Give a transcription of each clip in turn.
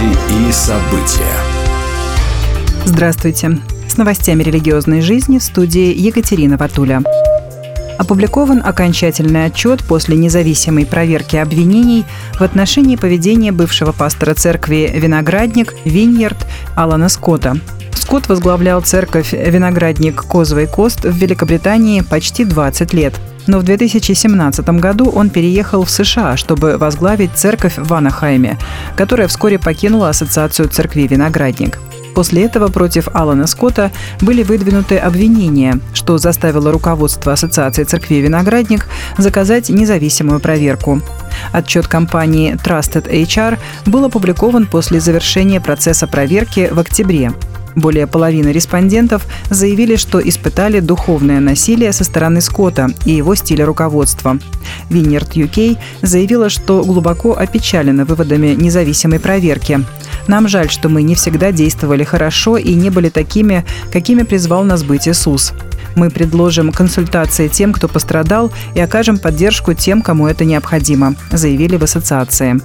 Новости и события. Здравствуйте. С новостями религиозной жизни в студии Екатерина Ватуля. Опубликован окончательный отчет после независимой проверки обвинений в отношении поведения бывшего пастора церкви «Виноградник» Виньерд Алана Скотта. Скотт возглавлял церковь «Виноградник Козовый Кост» в Великобритании почти 20 лет – но в 2017 году он переехал в США, чтобы возглавить церковь в Анахайме, которая вскоре покинула Ассоциацию церквей «Виноградник». После этого против Алана Скотта были выдвинуты обвинения, что заставило руководство Ассоциации церквей «Виноградник» заказать независимую проверку. Отчет компании Trusted HR был опубликован после завершения процесса проверки в октябре. Более половины респондентов заявили, что испытали духовное насилие со стороны Скотта и его стиля руководства. Винерт UK заявила, что глубоко опечалена выводами независимой проверки. Нам жаль, что мы не всегда действовали хорошо и не были такими, какими призвал нас быть Иисус. Мы предложим консультации тем, кто пострадал, и окажем поддержку тем, кому это необходимо, заявили в ассоциации.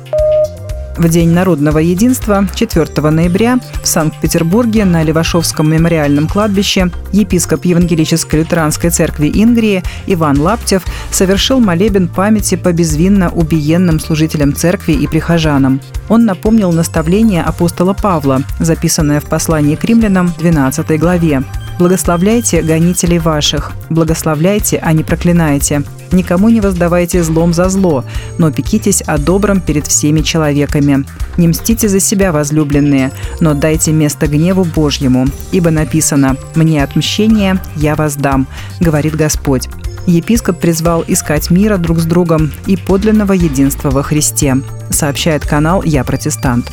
В День народного единства 4 ноября в Санкт-Петербурге на Левашовском мемориальном кладбище епископ Евангелической лютеранской церкви Ингрии Иван Лаптев совершил молебен памяти по безвинно убиенным служителям церкви и прихожанам. Он напомнил наставление апостола Павла, записанное в послании к римлянам 12 главе. «Благословляйте гонителей ваших, благословляйте, а не проклинайте, Никому не воздавайте злом за зло, но пекитесь о добром перед всеми человеками. Не мстите за себя, возлюбленные, но дайте место гневу Божьему, ибо написано «Мне отмщение, я воздам», говорит Господь. Епископ призвал искать мира друг с другом и подлинного единства во Христе, сообщает канал «Я протестант».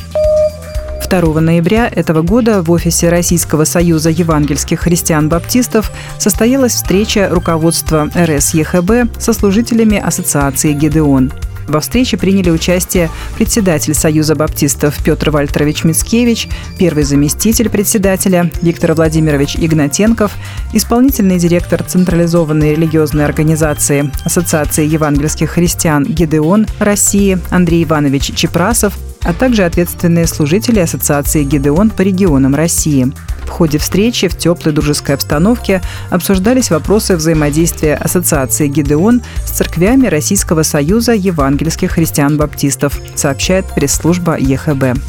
2 ноября этого года в офисе Российского союза евангельских христиан-баптистов состоялась встреча руководства РСЕХБ со служителями Ассоциации «Гедеон». Во встрече приняли участие председатель Союза баптистов Петр Вальтерович Мицкевич, первый заместитель председателя Виктор Владимирович Игнатенков, исполнительный директор централизованной религиозной организации Ассоциации евангельских христиан «Гедеон» России Андрей Иванович Чепрасов, а также ответственные служители Ассоциации «Гидеон» по регионам России. В ходе встречи в теплой дружеской обстановке обсуждались вопросы взаимодействия Ассоциации «Гидеон» с церквями Российского союза евангельских христиан-баптистов, сообщает пресс-служба ЕХБ.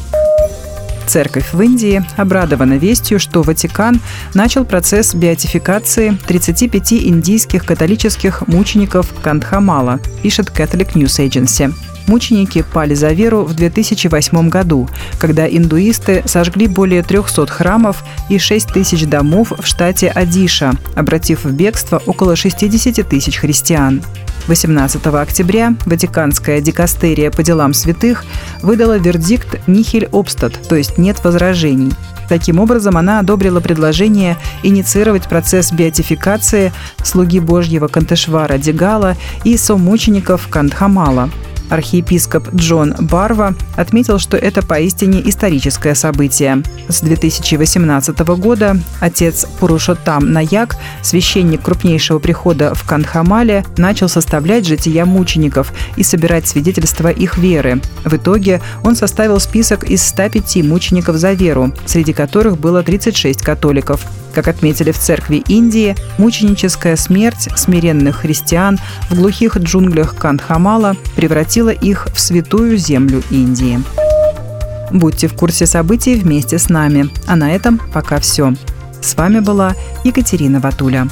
Церковь в Индии обрадована вестью, что Ватикан начал процесс беатификации 35 индийских католических мучеников Кандхамала, пишет Catholic News Agency. Мученики пали за веру в 2008 году, когда индуисты сожгли более 300 храмов и 6 тысяч домов в штате Адиша, обратив в бегство около 60 тысяч христиан. 18 октября Ватиканская дикастерия по делам святых выдала вердикт «Нихель обстат», то есть «нет возражений». Таким образом, она одобрила предложение инициировать процесс беатификации слуги Божьего Кантешвара Дегала и сомучеников Кандхамала – Архиепископ Джон Барва отметил, что это поистине историческое событие. С 2018 года отец Пурушотам Наяк, священник крупнейшего прихода в Канхамале, начал составлять жития мучеников и собирать свидетельства их веры. В итоге он составил список из 105 мучеников за веру, среди которых было 36 католиков. Как отметили в церкви Индии, мученическая смерть смиренных христиан в глухих джунглях Кандхамала превратила их в святую землю Индии. Будьте в курсе событий вместе с нами. А на этом пока все. С вами была Екатерина Ватуля.